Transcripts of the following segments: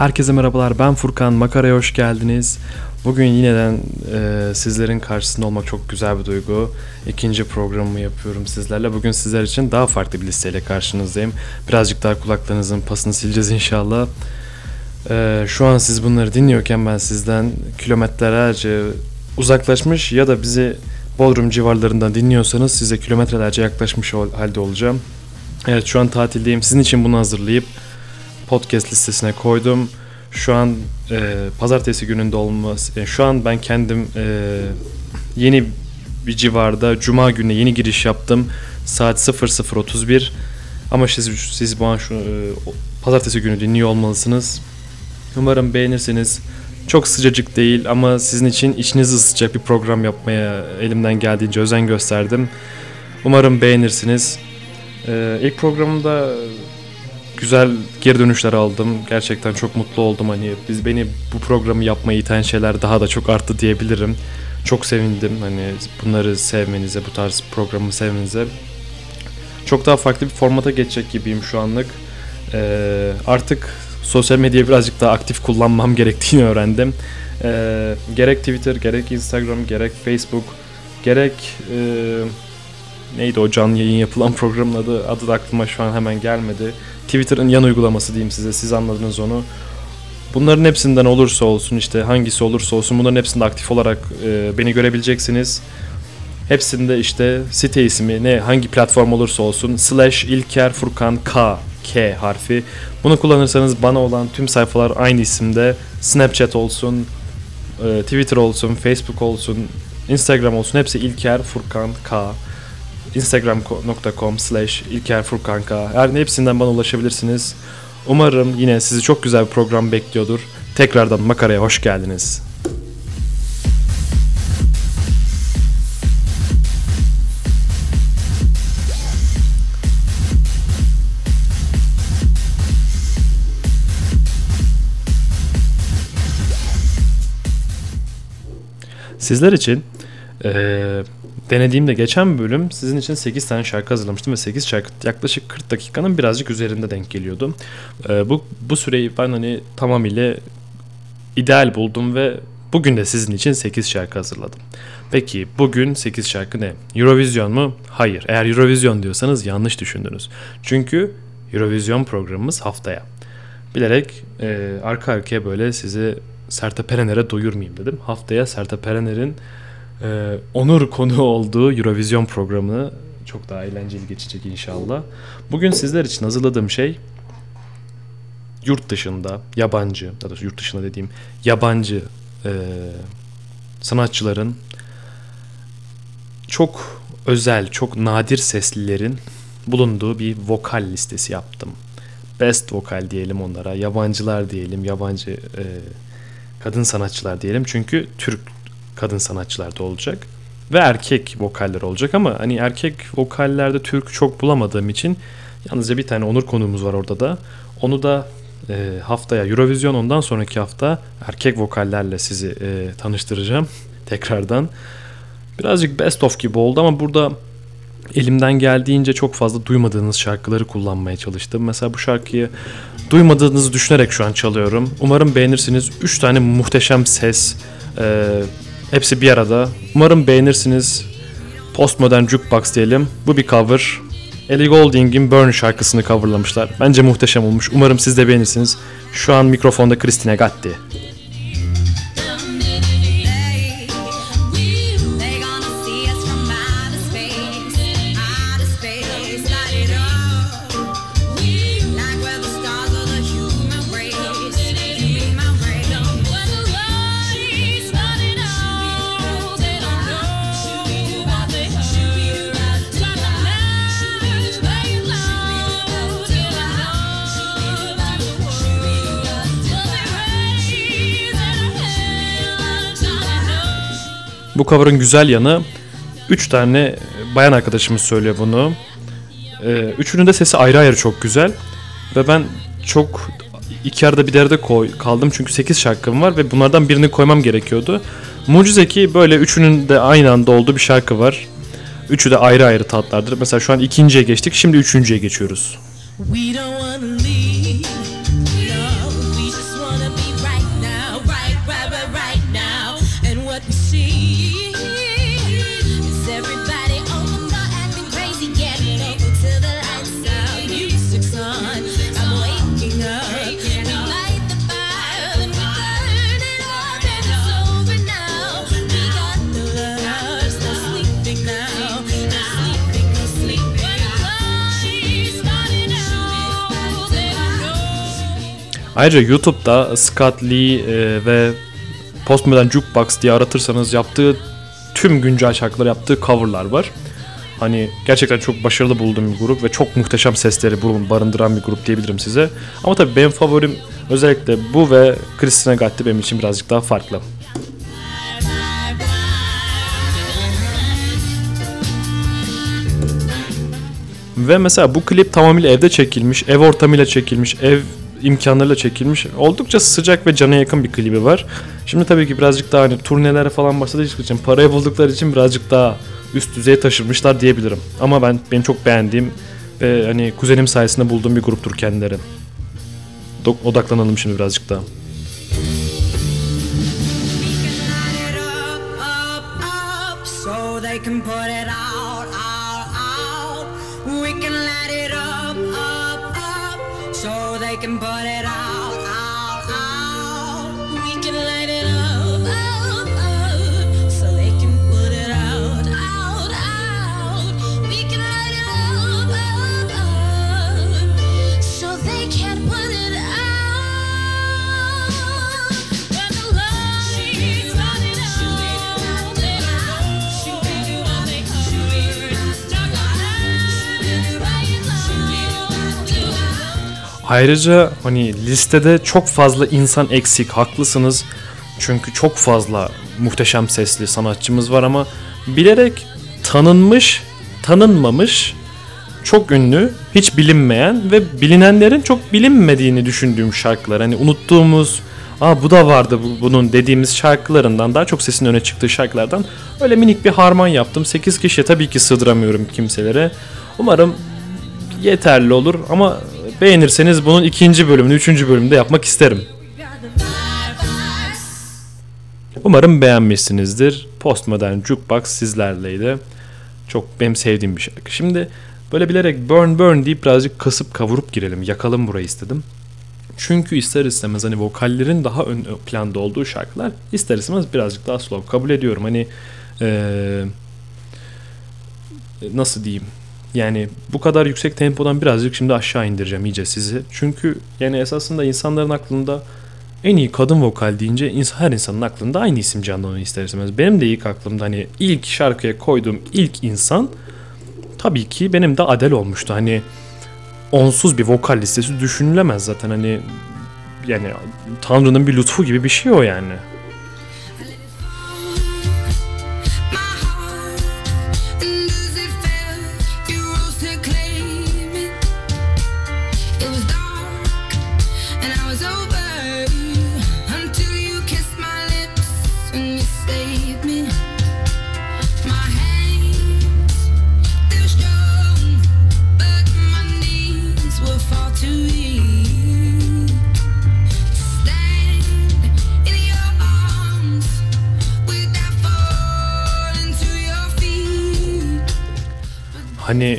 Herkese merhabalar ben Furkan Makara'ya hoş geldiniz. Bugün yineden e, sizlerin karşısında olmak çok güzel bir duygu. İkinci programımı yapıyorum sizlerle. Bugün sizler için daha farklı bir listeyle karşınızdayım. Birazcık daha kulaklarınızın pasını sileceğiz inşallah. E, şu an siz bunları dinliyorken ben sizden kilometrelerce uzaklaşmış ya da bizi Bodrum civarlarından dinliyorsanız size kilometrelerce yaklaşmış halde olacağım. Evet şu an tatildeyim. Sizin için bunu hazırlayıp podcast listesine koydum. Şu an e, pazartesi gününde olması, yani şu an ben kendim e, yeni bir civarda cuma gününe yeni giriş yaptım. Saat 00.31 ama siz, siz bu an şu e, pazartesi günü dinliyor olmalısınız. Umarım beğenirsiniz. Çok sıcacık değil ama sizin için içinizi ısıtacak bir program yapmaya elimden geldiğince özen gösterdim. Umarım beğenirsiniz. Ee, ilk programda güzel geri dönüşler aldım. Gerçekten çok mutlu oldum. Hani biz beni bu programı yapmaya iten şeyler daha da çok arttı diyebilirim. Çok sevindim hani bunları sevmenize, bu tarz programı sevmenize. Çok daha farklı bir formata geçecek gibiyim şu anlık. Ee, artık sosyal medyayı birazcık daha aktif kullanmam gerektiğini öğrendim. Ee, gerek Twitter, gerek Instagram, gerek Facebook, gerek e, neydi o canlı yayın yapılan programın adı adı da aklıma şu an hemen gelmedi. Twitter'ın yan uygulaması diyeyim size. Siz anladınız onu. Bunların hepsinden olursa olsun işte hangisi olursa olsun bunların hepsinde aktif olarak e, beni görebileceksiniz. Hepsinde işte site ismi ne hangi platform olursa olsun slash İlker Furkan K K harfi. Bunu kullanırsanız bana olan tüm sayfalar aynı isimde. Snapchat olsun, e, Twitter olsun, Facebook olsun, Instagram olsun hepsi İlker Furkan K instagram.com slash İlker Furkan K. Her hepsinden bana ulaşabilirsiniz. Umarım yine sizi çok güzel bir program bekliyordur. Tekrardan makaraya hoş geldiniz. Sizler için eee denediğimde geçen bölüm sizin için 8 tane şarkı hazırlamıştım ve 8 şarkı yaklaşık 40 dakikanın birazcık üzerinde denk geliyordu. Eee, bu bu süreyi ben hani tamamıyla ideal buldum ve bugün de sizin için 8 şarkı hazırladım. Peki bugün 8 şarkı ne? Eurovision mu? Hayır. Eğer Eurovision diyorsanız yanlış düşündünüz. Çünkü Eurovision programımız haftaya. Bilerek eee, arka arkaya böyle sizi Sertab Erener'e doyurmayayım dedim. Haftaya Sertab Erener'in e, onur konu olduğu Eurovision programını çok daha eğlenceli geçecek inşallah. Bugün sizler için hazırladığım şey yurt dışında yabancı, ya da yurt dışında dediğim yabancı e, sanatçıların çok özel, çok nadir seslilerin bulunduğu bir vokal listesi yaptım. Best vokal diyelim onlara, yabancılar diyelim, yabancı e, kadın sanatçılar diyelim. Çünkü Türk kadın sanatçılar da olacak ve erkek vokaller olacak ama hani erkek vokallerde Türk çok bulamadığım için yalnızca bir tane onur konuğumuz var orada da. Onu da e, haftaya Eurovision ondan sonraki hafta erkek vokallerle sizi e, tanıştıracağım tekrardan. Birazcık best of gibi oldu ama burada elimden geldiğince çok fazla duymadığınız şarkıları kullanmaya çalıştım. Mesela bu şarkıyı duymadığınızı düşünerek şu an çalıyorum. Umarım beğenirsiniz. 3 tane muhteşem ses. e, hepsi bir arada. Umarım beğenirsiniz. Postmodern Jukebox diyelim. Bu bir cover. Ellie Goulding'in Burn şarkısını coverlamışlar. Bence muhteşem olmuş. Umarım siz de beğenirsiniz. Şu an mikrofonda Christina Gatti. Bu cover'ın güzel yanı 3 tane bayan arkadaşımız söylüyor bunu. Ee, üçünün de sesi ayrı ayrı çok güzel. Ve ben çok iki arada bir derde koy, kaldım çünkü 8 şarkım var ve bunlardan birini koymam gerekiyordu. Mucize ki böyle üçünün de aynı anda olduğu bir şarkı var. Üçü de ayrı ayrı tatlardır. Mesela şu an ikinciye geçtik. Şimdi üçüncüye geçiyoruz. We don't Ayrıca YouTube'da Scott Lee e, ve Postmodern Jukebox diye aratırsanız yaptığı tüm güncel şarkıları yaptığı coverlar var. Hani gerçekten çok başarılı bulduğum bir grup ve çok muhteşem sesleri barındıran bir grup diyebilirim size. Ama tabii benim favorim özellikle bu ve Christina Gatti benim için birazcık daha farklı. Ve mesela bu klip tamamıyla evde çekilmiş, ev ortamıyla çekilmiş, ev imkanlarıyla çekilmiş. Oldukça sıcak ve cana yakın bir klibi var. Şimdi tabii ki birazcık daha hani turnelere falan başladığı için parayı buldukları için birazcık daha üst düzeye taşırmışlar diyebilirim. Ama ben benim çok beğendiğim ve hani kuzenim sayesinde bulduğum bir gruptur kendileri. Do- odaklanalım şimdi birazcık daha. can put it out, out, out. We can light it up, so they can put it out, Ayrıca hani listede çok fazla insan eksik. Haklısınız. Çünkü çok fazla muhteşem sesli sanatçımız var ama bilerek tanınmış, tanınmamış, çok ünlü, hiç bilinmeyen ve bilinenlerin çok bilinmediğini düşündüğüm şarkılar. Hani unuttuğumuz, aa bu da vardı bu- bunun dediğimiz şarkılarından daha çok sesin öne çıktığı şarkılardan öyle minik bir harman yaptım. 8 kişiye tabii ki sığdıramıyorum kimselere. Umarım yeterli olur ama beğenirseniz bunun ikinci bölümünü, üçüncü bölümünde yapmak isterim. Umarım beğenmişsinizdir. Postmodern Jukebox sizlerleydi. Çok benim sevdiğim bir şarkı. Şimdi böyle bilerek burn burn deyip birazcık kasıp kavurup girelim. Yakalım burayı istedim. Çünkü ister istemez hani vokallerin daha ön planda olduğu şarkılar ister istemez birazcık daha slow. Kabul ediyorum hani eee, nasıl diyeyim yani bu kadar yüksek tempodan birazcık şimdi aşağı indireceğim iyice sizi. Çünkü yani esasında insanların aklında en iyi kadın vokal deyince her insanın aklında aynı isim canlanıyor ister istemez. Benim de ilk aklımda hani ilk şarkıya koyduğum ilk insan tabii ki benim de Adele olmuştu. Hani onsuz bir vokal listesi düşünülemez zaten hani yani Tanrı'nın bir lütfu gibi bir şey o yani. Hani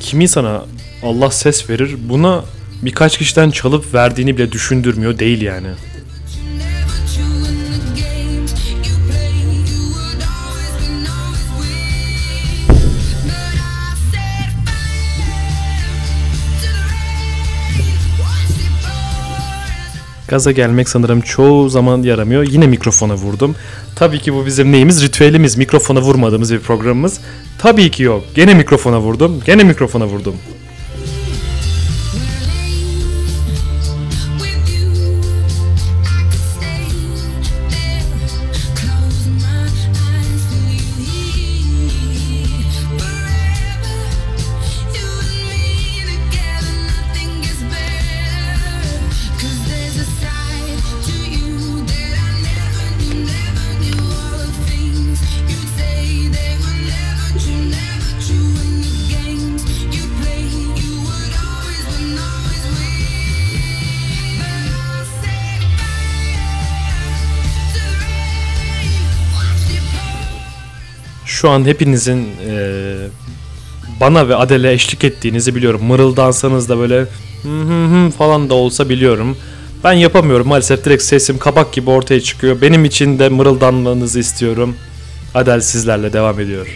kimi sana Allah ses verir buna birkaç kişiden çalıp verdiğini bile düşündürmüyor değil yani. Gaza gelmek sanırım çoğu zaman yaramıyor. Yine mikrofona vurdum. Tabii ki bu bizim neyimiz? Ritüelimiz. Mikrofona vurmadığımız bir programımız. Tabii ki yok. Gene mikrofona vurdum. Gene mikrofona vurdum. Şu an hepinizin e, bana ve Adele eşlik ettiğinizi biliyorum. Mırıldansanız da böyle hı hı falan da olsa biliyorum. Ben yapamıyorum maalesef direkt sesim kabak gibi ortaya çıkıyor. Benim için de mırıldanmanızı istiyorum. Adele sizlerle devam ediyor.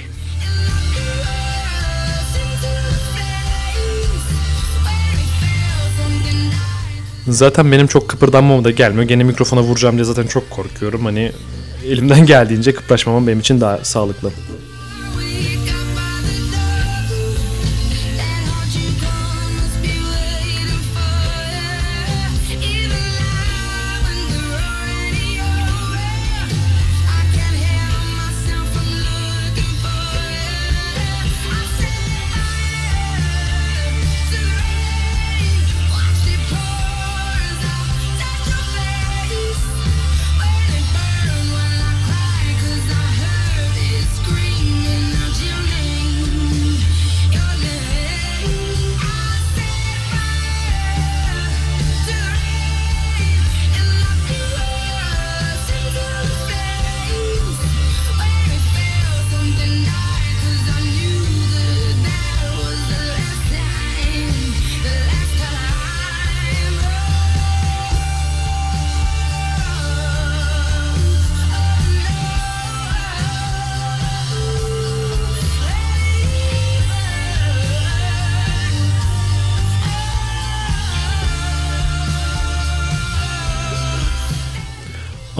Zaten benim çok kıpırdanmama da gelmiyor. Gene mikrofona vuracağım diye zaten çok korkuyorum. Hani elimden geldiğince kıpraşmamam benim için daha sağlıklı.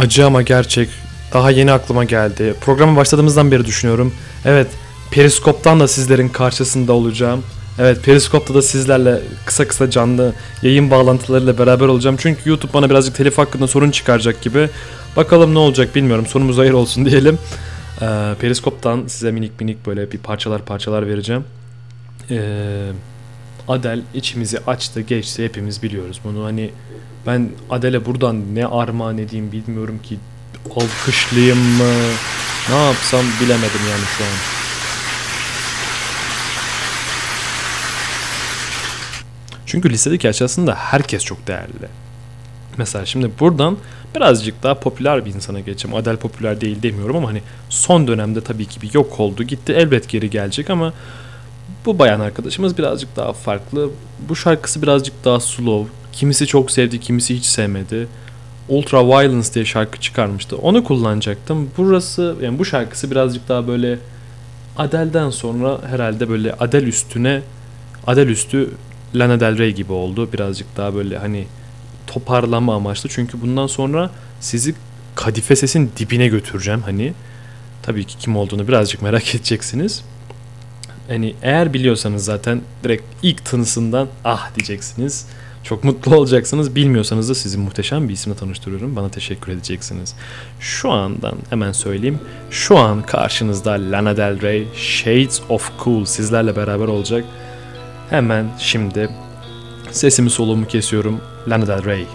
Acı ama gerçek. Daha yeni aklıma geldi. Programa başladığımızdan beri düşünüyorum. Evet, Periskop'tan da sizlerin karşısında olacağım. Evet, Periskop'ta da sizlerle kısa kısa canlı yayın bağlantılarıyla beraber olacağım. Çünkü YouTube bana birazcık telif hakkında sorun çıkaracak gibi. Bakalım ne olacak bilmiyorum. Sonumuz hayır olsun diyelim. Ee, Periskop'tan size minik minik böyle bir parçalar parçalar vereceğim. Ee, Adel içimizi açtı geçti hepimiz biliyoruz bunu hani ben Adele buradan ne armağan edeyim bilmiyorum ki alkışlayayım mı ne yapsam bilemedim yani şu an. Çünkü listedeki açısında herkes çok değerli. Mesela şimdi buradan birazcık daha popüler bir insana geçeceğim. Adele popüler değil demiyorum ama hani son dönemde tabii ki bir yok oldu gitti elbet geri gelecek ama bu bayan arkadaşımız birazcık daha farklı. Bu şarkısı birazcık daha slow. Kimisi çok sevdi, kimisi hiç sevmedi. Ultra Violence diye şarkı çıkarmıştı. Onu kullanacaktım. Burası yani bu şarkısı birazcık daha böyle Adele'den sonra herhalde böyle Adele üstüne Adele üstü Lana Del Rey gibi oldu. Birazcık daha böyle hani toparlama amaçlı. Çünkü bundan sonra sizi kadife sesin dibine götüreceğim hani. Tabii ki kim olduğunu birazcık merak edeceksiniz. Hani eğer biliyorsanız zaten direkt ilk tınısından ah diyeceksiniz. Çok mutlu olacaksınız. Bilmiyorsanız da sizi muhteşem bir isimle tanıştırıyorum. Bana teşekkür edeceksiniz. Şu andan hemen söyleyeyim. Şu an karşınızda Lana Del Rey Shades of Cool sizlerle beraber olacak. Hemen şimdi sesimi soluğumu kesiyorum. Lana Del Rey.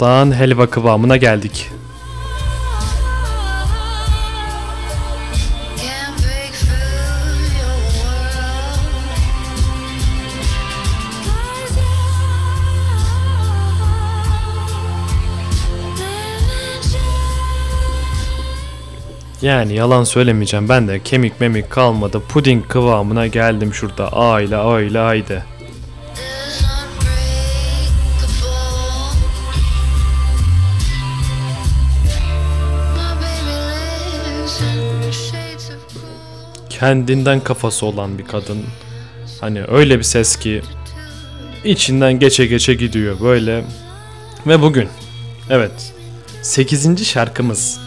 Ufaktan helva kıvamına geldik. Yani yalan söylemeyeceğim ben de kemik memik kalmadı puding kıvamına geldim şurada a ile a. Kendinden kafası olan bir kadın. Hani öyle bir ses ki içinden geçe geçe gidiyor böyle. Ve bugün evet 8. şarkımız.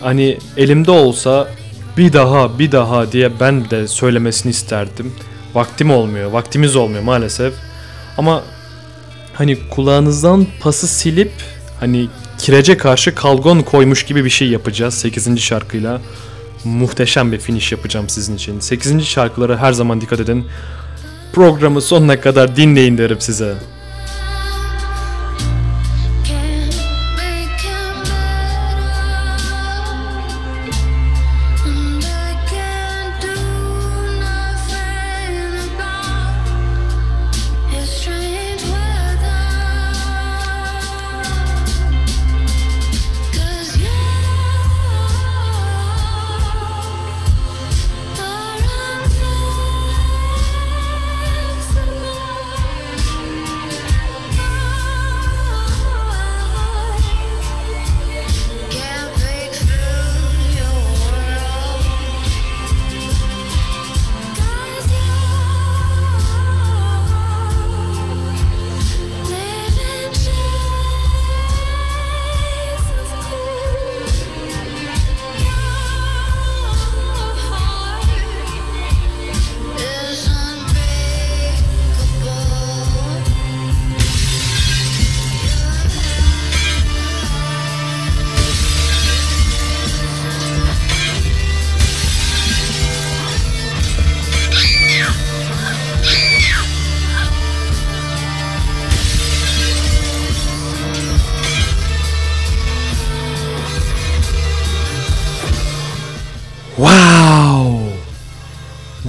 Hani elimde olsa bir daha bir daha diye ben de söylemesini isterdim. Vaktim olmuyor, vaktimiz olmuyor maalesef. Ama hani kulağınızdan pası silip hani kirece karşı kalgon koymuş gibi bir şey yapacağız 8. şarkıyla. Muhteşem bir finish yapacağım sizin için. 8. şarkılara her zaman dikkat edin. Programı sonuna kadar dinleyin derim size.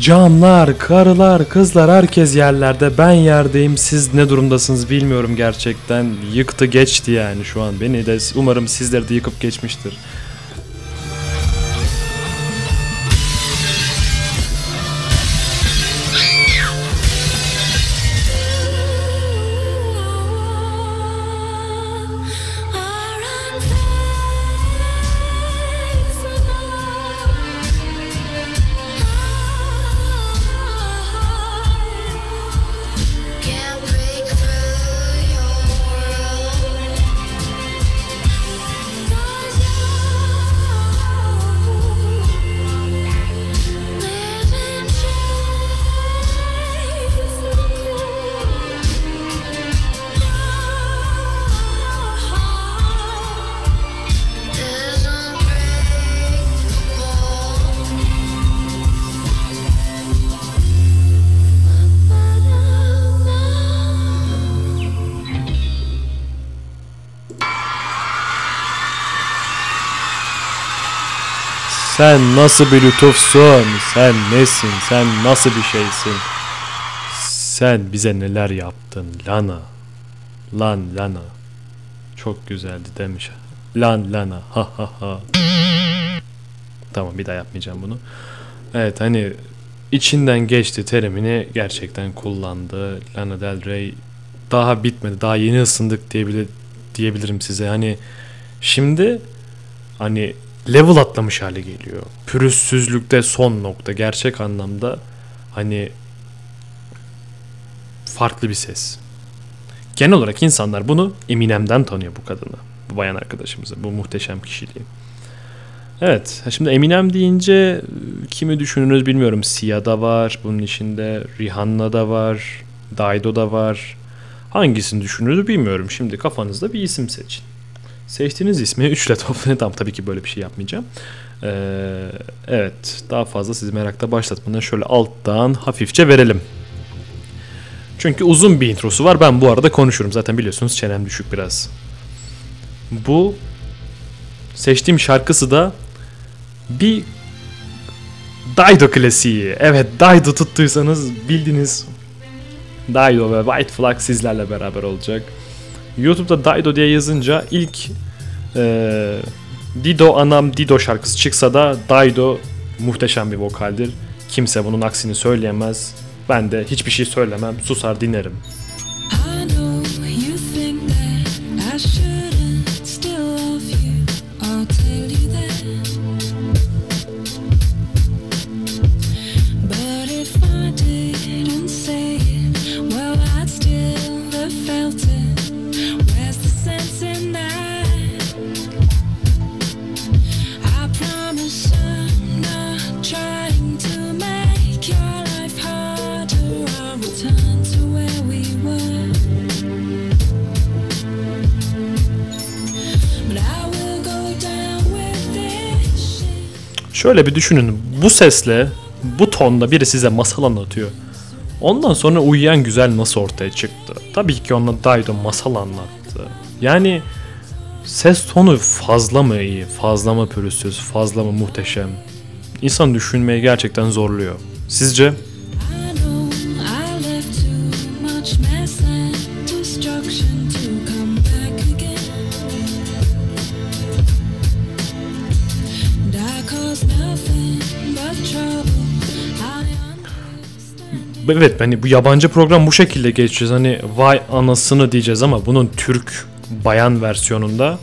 Camlar, karılar, kızlar herkes yerlerde. Ben yerdeyim. Siz ne durumdasınız bilmiyorum gerçekten. Yıktı geçti yani şu an beni de. Umarım sizleri de yıkıp geçmiştir. Sen nasıl bir lütufsun? Sen nesin? Sen nasıl bir şeysin? Sen bize neler yaptın Lana? Lan Lana. Çok güzeldi demiş. Lan Lana. Ha ha ha. Tamam bir daha yapmayacağım bunu. Evet hani içinden geçti terimini gerçekten kullandı. Lana Del Rey daha bitmedi. Daha yeni ısındık diyebilir, diyebilirim size. Hani şimdi hani level atlamış hale geliyor. Pürüzsüzlükte son nokta. Gerçek anlamda hani farklı bir ses. Genel olarak insanlar bunu Eminem'den tanıyor bu kadını. Bu bayan arkadaşımızı. Bu muhteşem kişiliği. Evet. Şimdi Eminem deyince e, kimi düşünürüz bilmiyorum. Sia da var. Bunun içinde Rihanna da var. Dido da var. Hangisini düşünürüz bilmiyorum. Şimdi kafanızda bir isim seçin. Seçtiğiniz ismi 3 ile toplayın. Tamam tabii ki böyle bir şey yapmayacağım. Ee, evet. Daha fazla sizi merakta başlatmadan şöyle alttan hafifçe verelim. Çünkü uzun bir introsu var. Ben bu arada konuşurum. Zaten biliyorsunuz çenem düşük biraz. Bu seçtiğim şarkısı da bir Dido klasiği. Evet Dido tuttuysanız bildiniz. Dido ve White Flag sizlerle beraber olacak. YouTube'da Dido diye yazınca ilk Ee, Dido Anam Dido şarkısı çıksa da Daido muhteşem bir vokaldir. Kimse bunun aksini söyleyemez. Ben de hiçbir şey söylemem, susar dinlerim. I know you think that I Şöyle bir düşünün. Bu sesle, bu tonda biri size masal anlatıyor. Ondan sonra uyuyan güzel nasıl ortaya çıktı? Tabii ki onunla Daido masal anlattı. Yani ses tonu fazla mı iyi, fazla mı pürüzsüz, fazla mı muhteşem? İnsan düşünmeye gerçekten zorluyor. Sizce? Evet hani bu yabancı program bu şekilde geçeceğiz. Hani vay anasını diyeceğiz ama bunun Türk bayan versiyonunda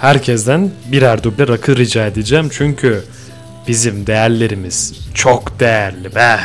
herkesten birer duble rakı rica edeceğim. Çünkü bizim değerlerimiz çok değerli be.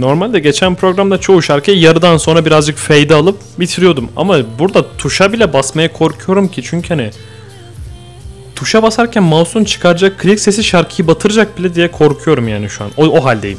Normalde geçen programda çoğu şarkıyı yarıdan sonra birazcık fade alıp bitiriyordum. Ama burada tuşa bile basmaya korkuyorum ki çünkü hani tuşa basarken mouse'un çıkaracak klik sesi şarkıyı batıracak bile diye korkuyorum yani şu an. O, o haldeyim.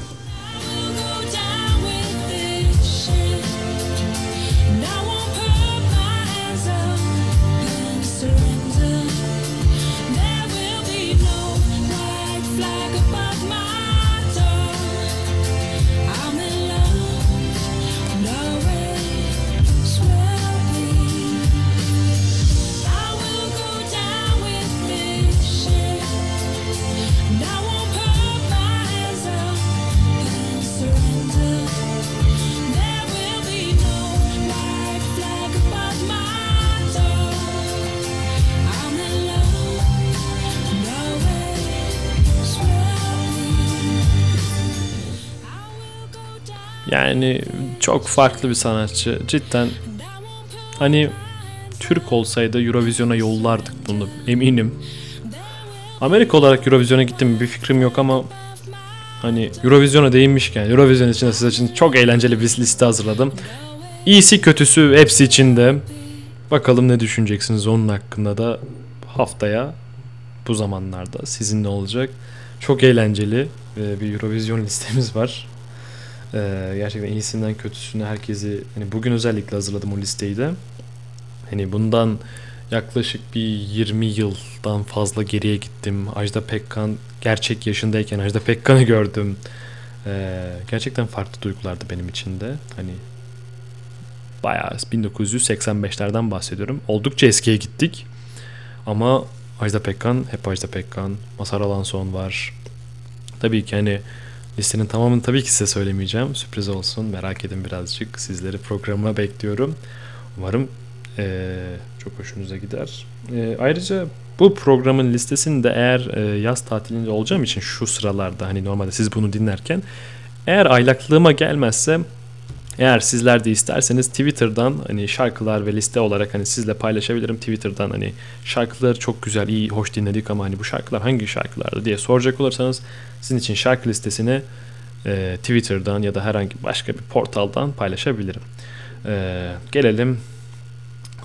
Çok farklı bir sanatçı. Cidden hani Türk olsaydı Eurovision'a yollardık bunu eminim. Amerika olarak Eurovision'a gittim bir fikrim yok ama hani Eurovision'a değinmişken Eurovision için de size için çok eğlenceli bir liste hazırladım. İyisi kötüsü hepsi içinde. Bakalım ne düşüneceksiniz onun hakkında da haftaya bu zamanlarda sizinle olacak. Çok eğlenceli bir Eurovision listemiz var. E, gerçekten iyisinden kötüsüne herkesi hani bugün özellikle hazırladım o listeyi de. Hani bundan yaklaşık bir 20 yıldan fazla geriye gittim. Ajda Pekkan gerçek yaşındayken Ajda Pekkan'ı gördüm. Ee, gerçekten farklı duygulardı benim için de. Hani bayağı 1985'lerden bahsediyorum. Oldukça eskiye gittik. Ama Ajda Pekkan hep Ajda Pekkan. Mazhar Alanson var. Tabii ki hani listenin tamamını tabii ki size söylemeyeceğim. Sürpriz olsun. Merak edin birazcık. Sizleri programa bekliyorum. Umarım eee, çok hoşunuza gider. Eee, ayrıca bu programın listesini de eğer eee, yaz tatilinde olacağım için şu sıralarda hani normalde siz bunu dinlerken eğer aylaklığıma gelmezse eğer sizler de isterseniz Twitter'dan hani şarkılar ve liste olarak hani sizle paylaşabilirim Twitter'dan hani şarkıları çok güzel iyi hoş dinledik ama hani bu şarkılar hangi şarkılardı diye soracak olursanız sizin için şarkı listesini e, Twitter'dan ya da herhangi başka bir portaldan paylaşabilirim. E, gelelim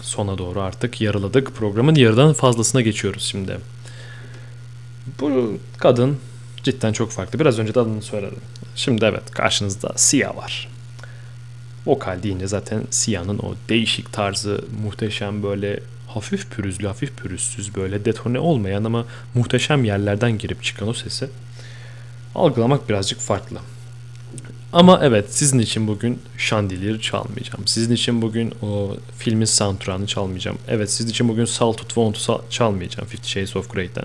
sona doğru artık yarıladık. Programın yarıdan fazlasına geçiyoruz şimdi. Bu kadın cidden çok farklı. Biraz önce de adını söyledim. Şimdi evet karşınızda Sia var. Vokal deyince zaten Sia'nın o değişik tarzı muhteşem böyle hafif pürüzlü, hafif pürüzsüz böyle detone olmayan ama muhteşem yerlerden girip çıkan o sesi algılamak birazcık farklı. Ama evet sizin için bugün Chandelier çalmayacağım. Sizin için bugün o filmin soundtrack'ını çalmayacağım. Evet sizin için bugün Saltwood Won'tu çalmayacağım Fifty Shades of Grey'den.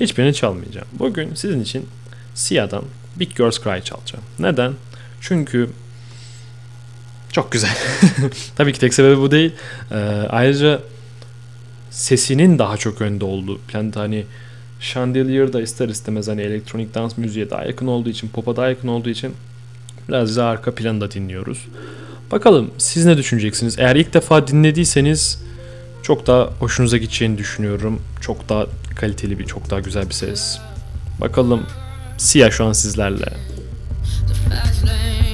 Hiçbirini çalmayacağım. Bugün sizin için Sia'dan Big Girls Cry çalacağım. Neden? Çünkü çok güzel. Tabii ki tek sebebi bu değil. Ee, ayrıca sesinin daha çok önde olduğu planda hani Chandelier da ister istemez hani elektronik dans müziğe daha yakın olduğu için, pop'a daha yakın olduğu için biraz daha arka planda dinliyoruz. Bakalım siz ne düşüneceksiniz? Eğer ilk defa dinlediyseniz çok daha hoşunuza gideceğini düşünüyorum. Çok daha kaliteli bir, çok daha güzel bir ses. Bakalım Siyah şu an sizlerle. fast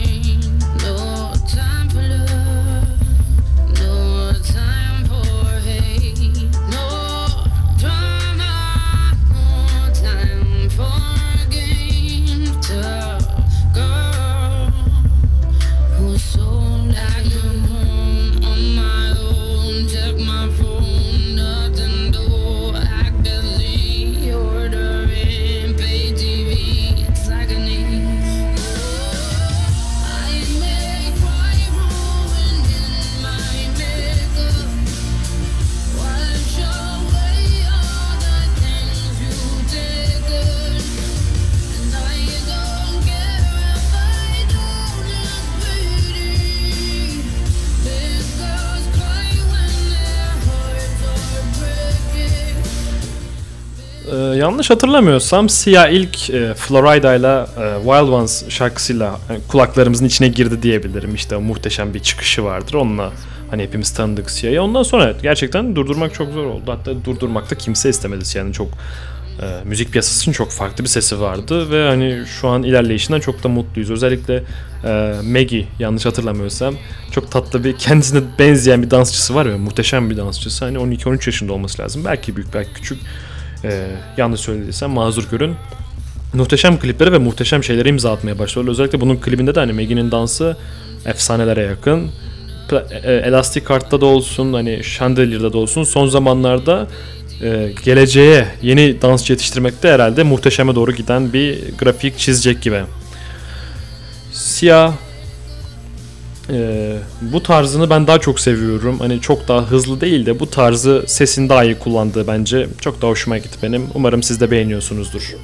yanlış hatırlamıyorsam Sia ilk e, Florida ile e, Wild Ones şarkısıyla e, kulaklarımızın içine girdi diyebilirim. İşte muhteşem bir çıkışı vardır. Onunla hani hepimiz tanıdık Sia'yı. Ondan sonra gerçekten durdurmak çok zor oldu. Hatta durdurmakta kimse istemedi Sia'nın çok e, müzik piyasasının çok farklı bir sesi vardı ve hani şu an ilerleyişinden çok da mutluyuz. Özellikle e, Maggie yanlış hatırlamıyorsam çok tatlı bir kendisine benzeyen bir dansçısı var ya muhteşem bir dansçısı. Hani 12-13 yaşında olması lazım. Belki büyük belki küçük. Ee, yanlış söylediysem mazur görün. Muhteşem klipleri ve muhteşem şeyleri imza atmaya başladılar. Özellikle bunun klibinde de hani Maggie'nin dansı efsanelere yakın. Pla- e, Elastic Heart'ta da olsun, hani Chandelier'da da olsun son zamanlarda e, geleceğe yeni dansçı yetiştirmekte herhalde muhteşeme doğru giden bir grafik çizecek gibi. Siyah ee, bu tarzını ben daha çok seviyorum. Hani çok daha hızlı değil de bu tarzı sesin daha iyi kullandığı bence çok daha hoşuma gitti benim. Umarım siz de beğeniyorsunuzdur.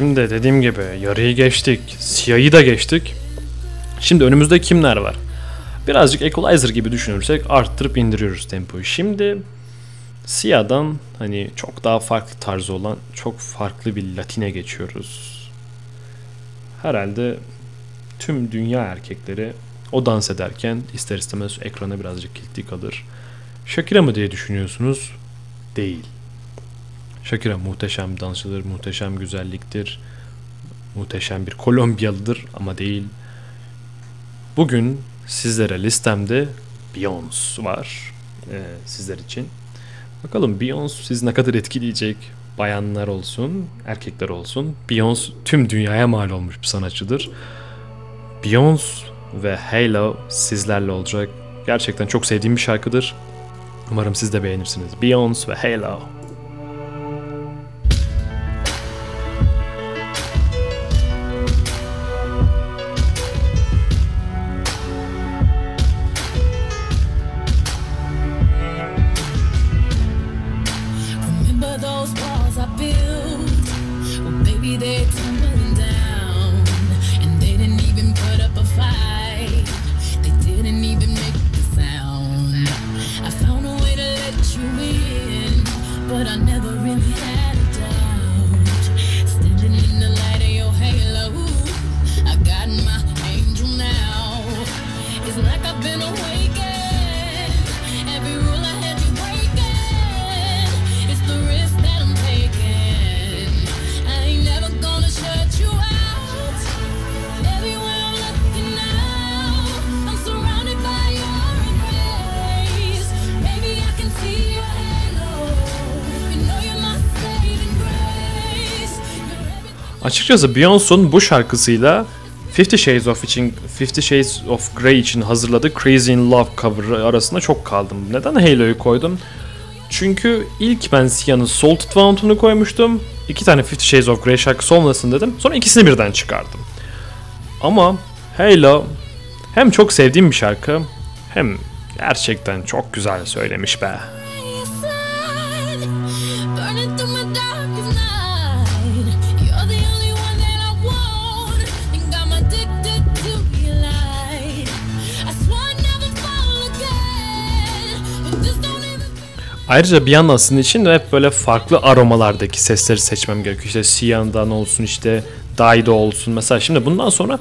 Şimdi dediğim gibi yarıyı geçtik. Siyahı da geçtik. Şimdi önümüzde kimler var? Birazcık equalizer gibi düşünürsek arttırıp indiriyoruz tempoyu. Şimdi Siyah'dan hani çok daha farklı tarzı olan çok farklı bir latine geçiyoruz. Herhalde tüm dünya erkekleri o dans ederken ister istemez ekrana birazcık kilitli kalır. Shakira mı diye düşünüyorsunuz? Değil. Shakira muhteşem dansçıdır, muhteşem güzelliktir, muhteşem bir Kolombiyalıdır ama değil. Bugün sizlere listemde Beyoncé var ee, sizler için. Bakalım Beyoncé sizi ne kadar etkileyecek? Bayanlar olsun, erkekler olsun. Beyoncé tüm dünyaya mal olmuş bir sanatçıdır. Beyoncé ve Halo sizlerle olacak. Gerçekten çok sevdiğim bir şarkıdır. Umarım siz de beğenirsiniz. Beyoncé ve Halo. Açıkçası Beyoncé'un bu şarkısıyla Fifty Shades of için Fifty Shades of Grey için hazırladığı Crazy in Love cover arasında çok kaldım. Neden Halo'yu koydum? Çünkü ilk ben Sia'nın Salted Fountain'ı koymuştum. İki tane Fifty Shades of Grey şarkısı olmasın dedim. Sonra ikisini birden çıkardım. Ama Halo hem çok sevdiğim bir şarkı hem gerçekten çok güzel söylemiş be. Ayrıca bir yandan sizin için hep böyle farklı aromalardaki sesleri seçmem gerekiyor. İşte Sia'dan olsun işte Daido olsun. Mesela şimdi bundan sonra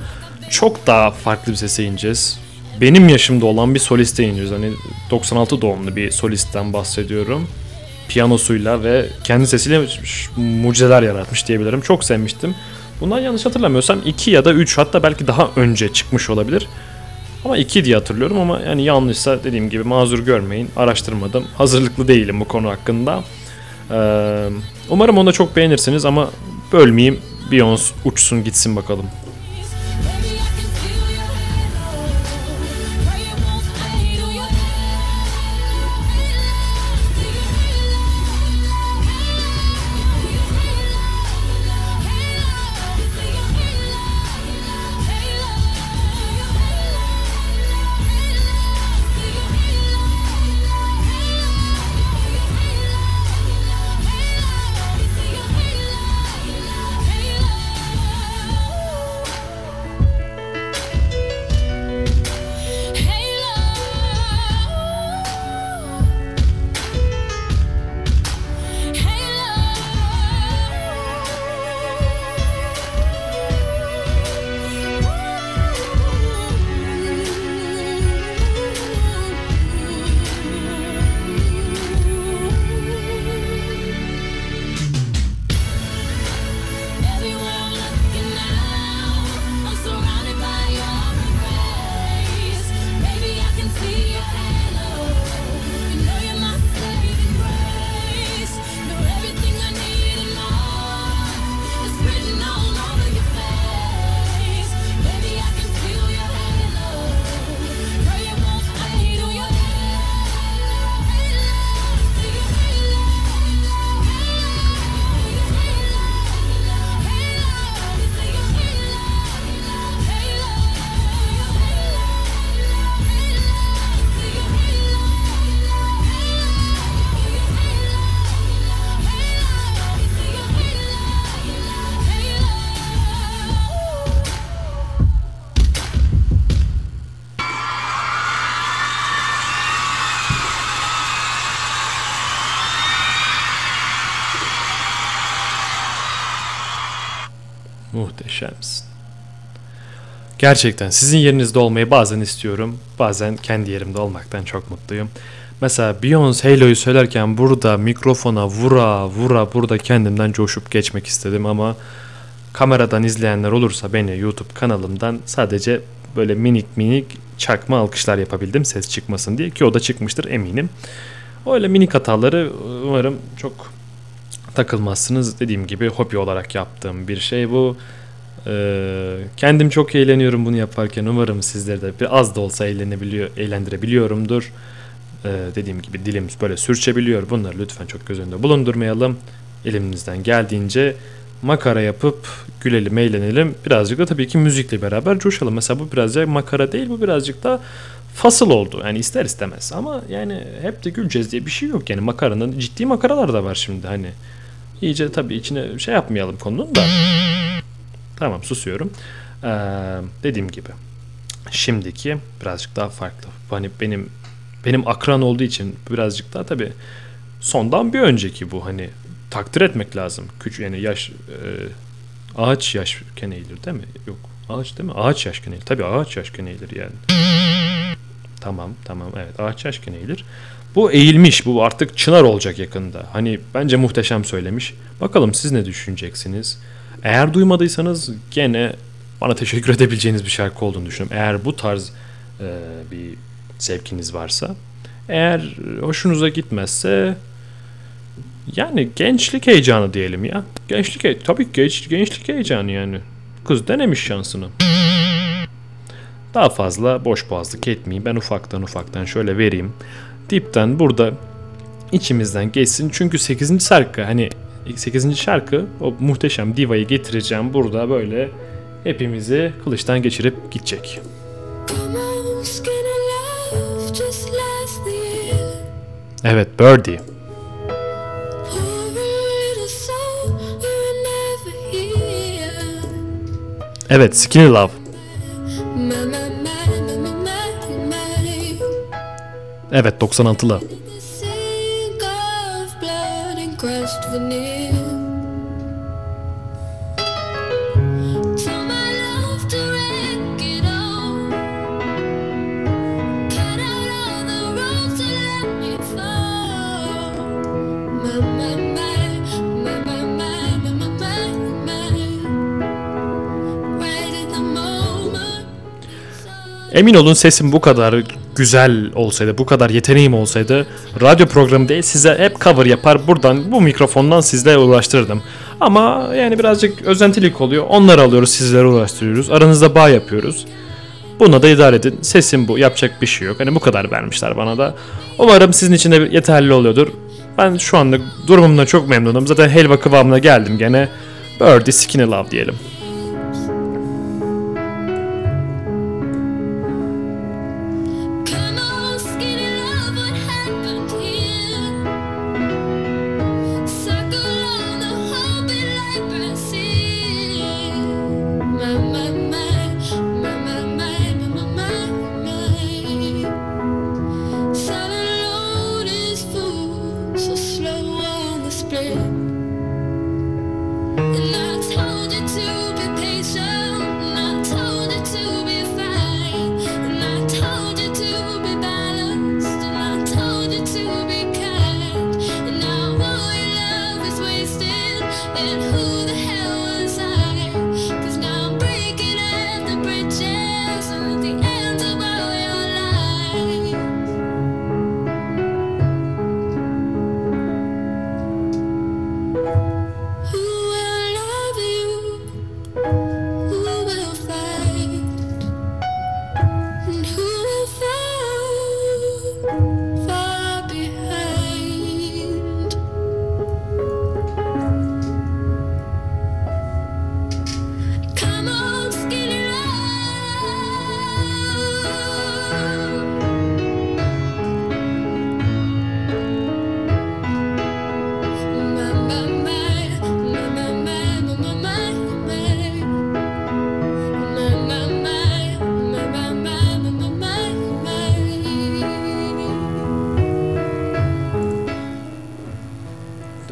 çok daha farklı bir sese ineceğiz. Benim yaşımda olan bir soliste ineceğiz. Hani 96 doğumlu bir solistten bahsediyorum. Piyanosuyla ve kendi sesiyle mucizeler yaratmış diyebilirim. Çok sevmiştim. Bundan yanlış hatırlamıyorsam 2 ya da 3 hatta belki daha önce çıkmış olabilir. Ama 2 diye hatırlıyorum ama yani yanlışsa dediğim gibi mazur görmeyin. Araştırmadım. Hazırlıklı değilim bu konu hakkında. Ee, umarım onu da çok beğenirsiniz ama bölmeyeyim. Beyoncé uçsun gitsin bakalım. Muhteşemsin. Gerçekten sizin yerinizde olmayı bazen istiyorum. Bazen kendi yerimde olmaktan çok mutluyum. Mesela Beyoncé Halo'yu söylerken burada mikrofona vura vura burada kendimden coşup geçmek istedim ama kameradan izleyenler olursa beni YouTube kanalımdan sadece böyle minik minik çakma alkışlar yapabildim ses çıkmasın diye ki o da çıkmıştır eminim. Öyle minik hataları umarım çok takılmazsınız. Dediğim gibi hobi olarak yaptığım bir şey bu. Ee, kendim çok eğleniyorum bunu yaparken. Umarım sizleri de bir az da olsa eğlenebiliyor, eğlendirebiliyorumdur. Ee, dediğim gibi dilim böyle sürçebiliyor. Bunları lütfen çok göz önünde bulundurmayalım. Elimizden geldiğince makara yapıp gülelim, eğlenelim. Birazcık da tabii ki müzikle beraber coşalım. Mesela bu birazcık makara değil, bu birazcık da fasıl oldu. Yani ister istemez. Ama yani hep de güleceğiz diye bir şey yok. Yani makaranın ciddi makaralar da var şimdi hani. İyice tabii içine şey yapmayalım konunun da. Tamam susuyorum. Ee, dediğim gibi. Şimdiki birazcık daha farklı. Hani benim benim akran olduğu için birazcık daha tabii sondan bir önceki bu hani takdir etmek lazım. Küçük yani yaş e, ağaç yaş eğilir değil mi? Yok. Ağaç değil mi? Ağaç yaş eğilir. Tabii ağaç yaş eğilir yani. Tamam tamam evet ağaç yaş eğilir. Bu eğilmiş bu artık çınar olacak yakında. Hani bence muhteşem söylemiş. Bakalım siz ne düşüneceksiniz? Eğer duymadıysanız gene bana teşekkür edebileceğiniz bir şarkı olduğunu düşünüyorum. Eğer bu tarz e, bir zevkiniz varsa. Eğer hoşunuza gitmezse yani gençlik heyecanı diyelim ya. Gençlik he- tabii genç, gençlik heyecanı yani. Kız denemiş şansını. Daha fazla boş boğazlık etmeyeyim. Ben ufaktan ufaktan şöyle vereyim. Dipten burada içimizden geçsin. Çünkü 8. şarkı hani 8. şarkı o muhteşem divayı getireceğim burada böyle hepimizi kılıçtan geçirip gidecek. Evet Birdie. Evet Skinny Love. Evet 96'lı. Emin olun sesim bu kadar güzel olsaydı, bu kadar yeteneğim olsaydı radyo programı değil size hep cover yapar buradan bu mikrofondan sizle uğraştırırdım. Ama yani birazcık özentilik oluyor. Onları alıyoruz sizlere uğraştırıyoruz. Aranızda bağ yapıyoruz. Buna da idare edin. Sesim bu. Yapacak bir şey yok. Hani bu kadar vermişler bana da. Umarım sizin için de yeterli oluyordur. Ben şu anda durumumdan çok memnunum. Zaten helva kıvamına geldim gene. Birdie Skinny Love diyelim.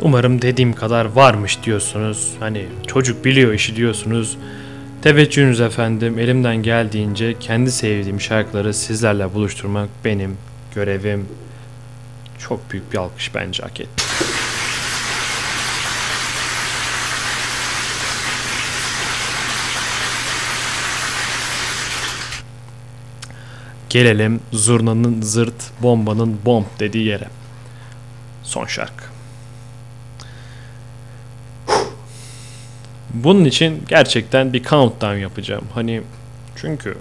Umarım dediğim kadar varmış diyorsunuz. Hani çocuk biliyor işi diyorsunuz. Teveccühünüz efendim. Elimden geldiğince kendi sevdiğim şarkıları sizlerle buluşturmak benim görevim. Çok büyük bir alkış bence hak etti. Gelelim zurnanın zırt, bombanın bomb dediği yere. Son şarkı. Bunun için gerçekten bir countdown yapacağım. Hani çünkü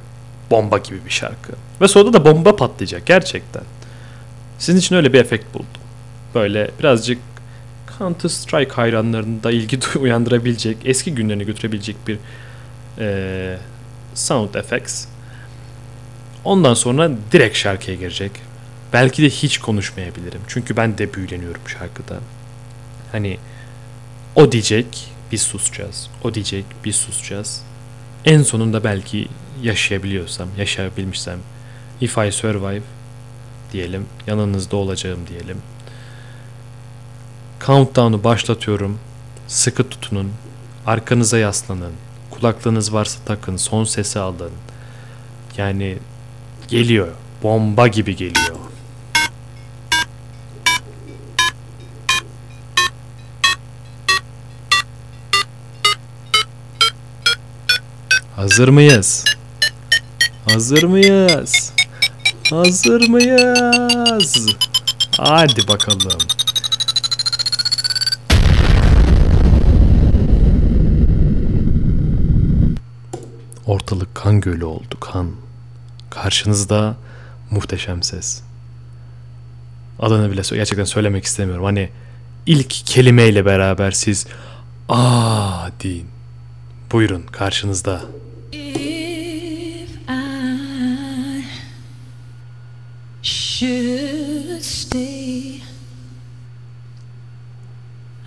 bomba gibi bir şarkı. Ve sonra da bomba patlayacak gerçekten. Sizin için öyle bir efekt buldum. Böyle birazcık Counter Strike hayranlarında ilgi uyandırabilecek, eski günlerine götürebilecek bir eee, sound effects. Ondan sonra direkt şarkıya girecek. Belki de hiç konuşmayabilirim. Çünkü ben de büyüleniyorum şarkıda. Hani o diyecek, biz susacağız. O diyecek, biz susacağız. En sonunda belki yaşayabiliyorsam, yaşayabilmişsem If I Survive diyelim. Yanınızda olacağım diyelim. Countdown'u başlatıyorum. Sıkı tutunun. Arkanıza yaslanın. Kulaklığınız varsa takın. Son sesi alın. Yani geliyor. Bomba gibi geliyor. Hazır mıyız? Hazır mıyız? Hazır mıyız? Hadi bakalım. Ortalık kan gölü oldu kan. Karşınızda muhteşem ses. Adını bile gerçekten söylemek istemiyorum. Hani ilk kelimeyle beraber siz aa deyin. Buyurun karşınızda. If I should stay,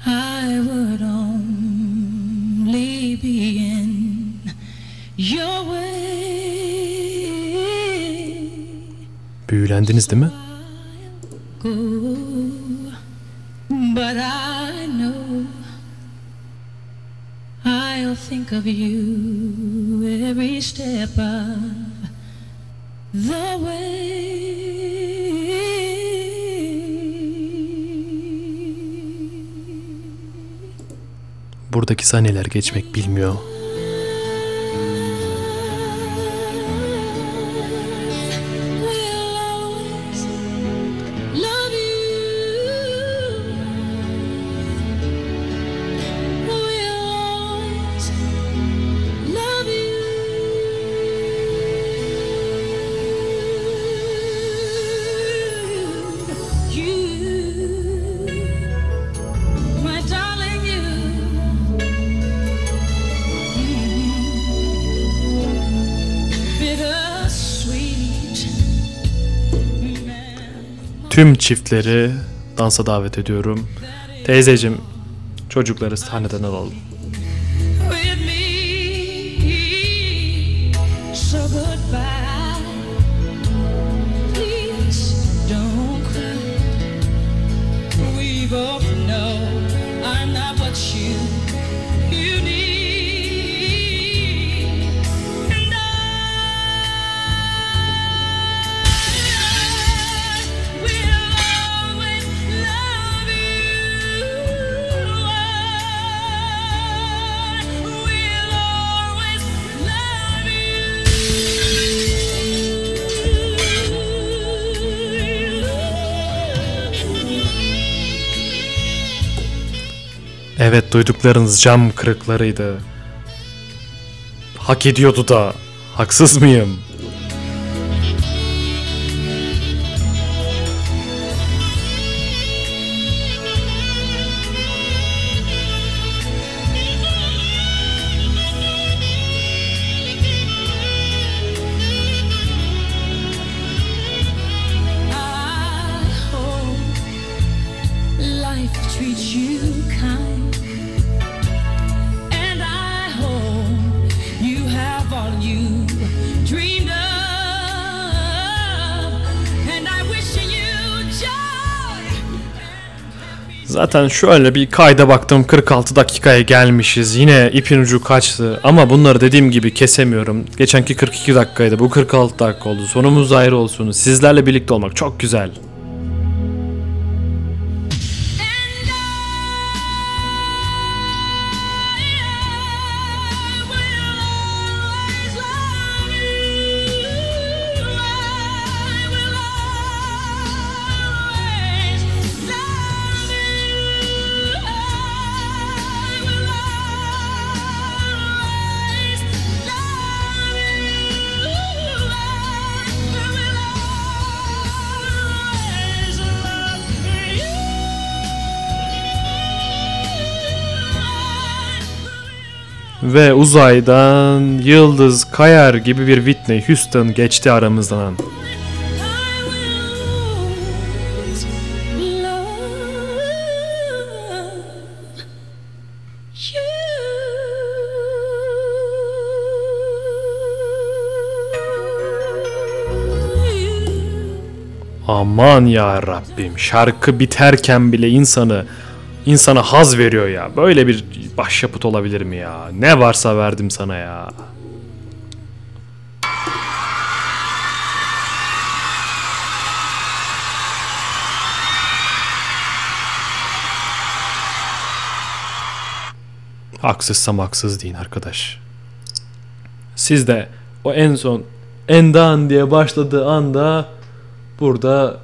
I would only be in your way. Büyülendiniz değil mi? Go, but I know I'll think of you every step of the way. Buradaki sahneler geçmek bilmiyor. Tüm çiftleri dansa davet ediyorum. Teyzecim çocukları sahneden alalım. Evet duyduklarınız cam kırıklarıydı. Hak ediyordu da. Haksız mıyım? Zaten şöyle bir kayda baktım 46 dakikaya gelmişiz. Yine ipin ucu kaçtı. Ama bunları dediğim gibi kesemiyorum. Geçenki 42 dakikaydı. Bu 46 dakika oldu. Sonumuz ayrı olsun. Sizlerle birlikte olmak çok güzel. Ve uzaydan yıldız kayar gibi bir Whitney Houston geçti aramızdan. Aman ya Rabbim şarkı biterken bile insanı insana haz veriyor ya. Böyle bir başyapıt olabilir mi ya? Ne varsa verdim sana ya. Haksızsam haksız deyin arkadaş. Siz de o en son endan diye başladığı anda burada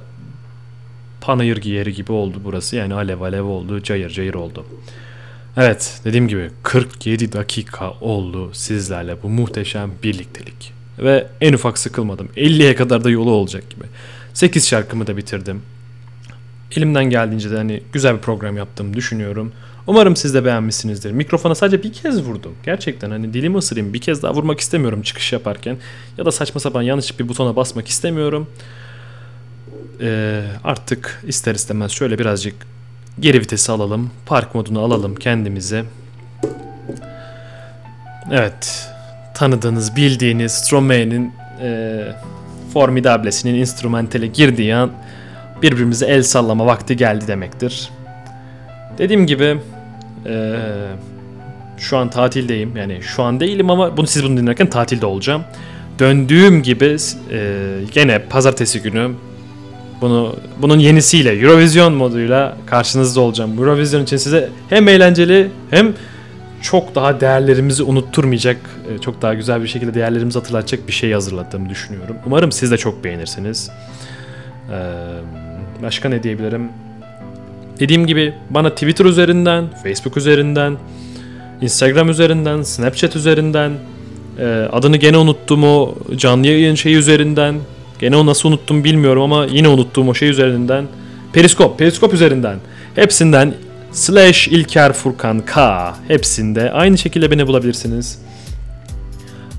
panayır yeri gibi oldu burası. Yani alev alev oldu, cayır cayır oldu. Evet, dediğim gibi 47 dakika oldu sizlerle bu muhteşem birliktelik. Ve en ufak sıkılmadım. 50'ye kadar da yolu olacak gibi. 8 şarkımı da bitirdim. Elimden geldiğince de hani güzel bir program yaptığımı düşünüyorum. Umarım siz de beğenmişsinizdir. Mikrofona sadece bir kez vurdum. Gerçekten hani dilimi ısırayım. Bir kez daha vurmak istemiyorum çıkış yaparken. Ya da saçma sapan yanlış bir butona basmak istemiyorum. Ee, artık ister istemez şöyle birazcık geri vitesi alalım. Park modunu alalım kendimize. Evet. Tanıdığınız, bildiğiniz Stromae'nin e, Formidables'inin instrumentale girdiği an birbirimize el sallama vakti geldi demektir. Dediğim gibi e, şu an tatildeyim. Yani şu an değilim ama bunu siz bunu dinlerken tatilde olacağım. Döndüğüm gibi e, gene pazartesi günü bunu bunun yenisiyle Eurovision moduyla karşınızda olacağım. Eurovision için size hem eğlenceli hem çok daha değerlerimizi unutturmayacak, e, çok daha güzel bir şekilde değerlerimizi hatırlatacak bir şey hazırladığımı düşünüyorum. Umarım siz de çok beğenirsiniz. Başka ne diyebilirim? Dediğim gibi bana Twitter üzerinden, Facebook üzerinden, Instagram üzerinden, Snapchat üzerinden, adını gene unuttum o canlı yayın şeyi üzerinden, gene o nasıl unuttum bilmiyorum ama yine unuttuğum o şey üzerinden, Periskop, Periskop üzerinden, hepsinden slash İlker Furkan K hepsinde aynı şekilde beni bulabilirsiniz.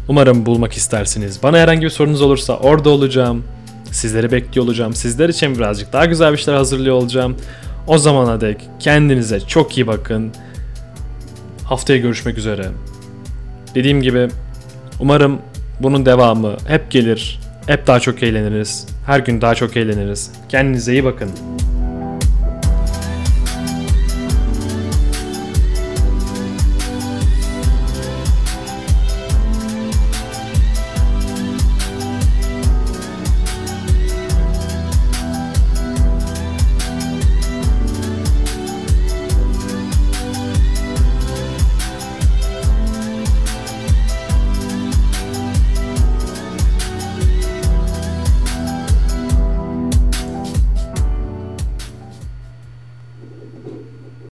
Umarım bulmak istersiniz. Bana herhangi bir sorunuz olursa orada olacağım. Sizleri bekliyor olacağım. Sizler için birazcık daha güzel bir şeyler hazırlıyor olacağım. O zamana dek kendinize çok iyi bakın. Haftaya görüşmek üzere. Dediğim gibi umarım bunun devamı hep gelir. Hep daha çok eğleniriz. Her gün daha çok eğleniriz. Kendinize iyi bakın.